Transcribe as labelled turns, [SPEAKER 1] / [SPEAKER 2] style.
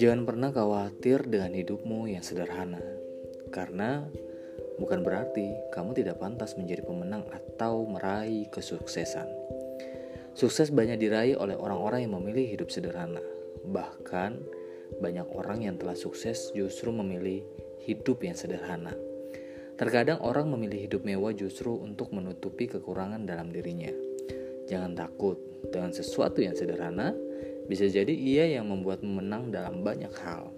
[SPEAKER 1] Jangan pernah khawatir dengan hidupmu yang sederhana, karena bukan berarti kamu tidak pantas menjadi pemenang atau meraih kesuksesan. Sukses banyak diraih oleh orang-orang yang memilih hidup sederhana. Bahkan, banyak orang yang telah sukses justru memilih hidup yang sederhana. Terkadang orang memilih hidup mewah justru untuk menutupi kekurangan dalam dirinya. Jangan takut dengan sesuatu yang sederhana, bisa jadi ia yang membuat menang dalam banyak hal.